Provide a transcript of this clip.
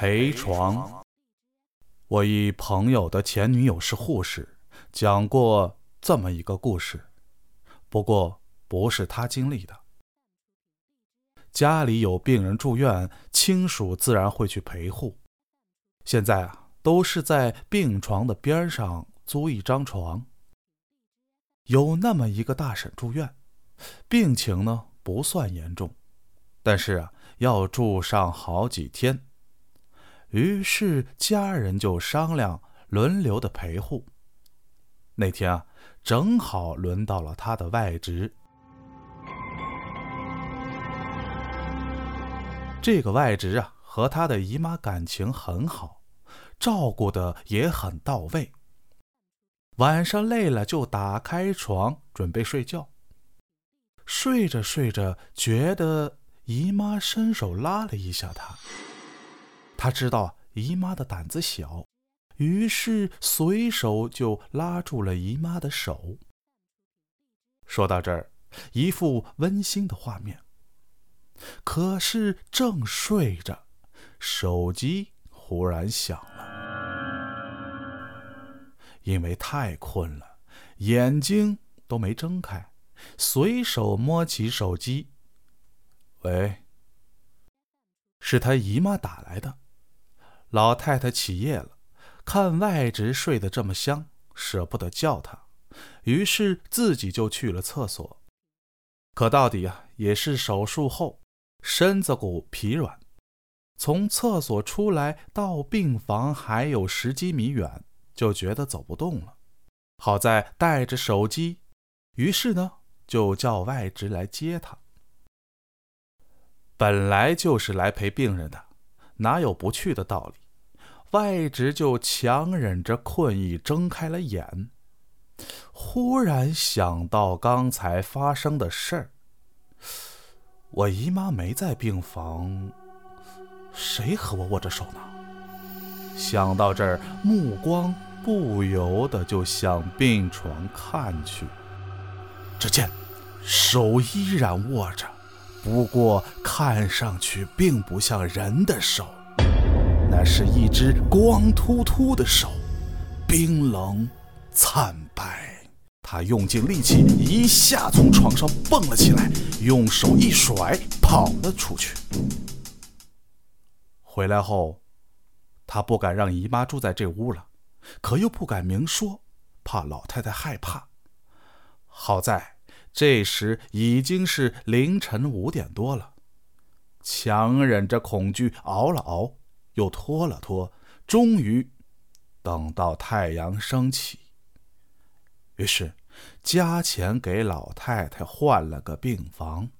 陪床。我一朋友的前女友是护士，讲过这么一个故事，不过不是他经历的。家里有病人住院，亲属自然会去陪护。现在啊，都是在病床的边上租一张床。有那么一个大婶住院，病情呢不算严重，但是啊要住上好几天。于是家人就商量轮流的陪护。那天啊，正好轮到了他的外侄。这个外侄啊，和他的姨妈感情很好，照顾的也很到位。晚上累了就打开床准备睡觉。睡着睡着，觉得姨妈伸手拉了一下他。他知道姨妈的胆子小，于是随手就拉住了姨妈的手。说到这儿，一副温馨的画面。可是正睡着，手机忽然响了。因为太困了，眼睛都没睁开，随手摸起手机。喂，是他姨妈打来的。老太太起夜了，看外侄睡得这么香，舍不得叫他，于是自己就去了厕所。可到底啊，也是手术后。身子骨疲软，从厕所出来到病房还有十几米远，就觉得走不动了。好在带着手机，于是呢就叫外侄来接他。本来就是来陪病人的，哪有不去的道理？外侄就强忍着困意睁开了眼，忽然想到刚才发生的事儿。我姨妈没在病房，谁和我握着手呢？想到这儿，目光不由得就向病床看去。只见手依然握着，不过看上去并不像人的手，那是一只光秃秃的手，冰冷惨白。他用尽力气，一下从床上蹦了起来，用手一甩，跑了出去。回来后，他不敢让姨妈住在这屋了，可又不敢明说，怕老太太害怕。好在这时已经是凌晨五点多了，强忍着恐惧熬了熬，又拖了拖，终于等到太阳升起。于是，加钱给老太太换了个病房。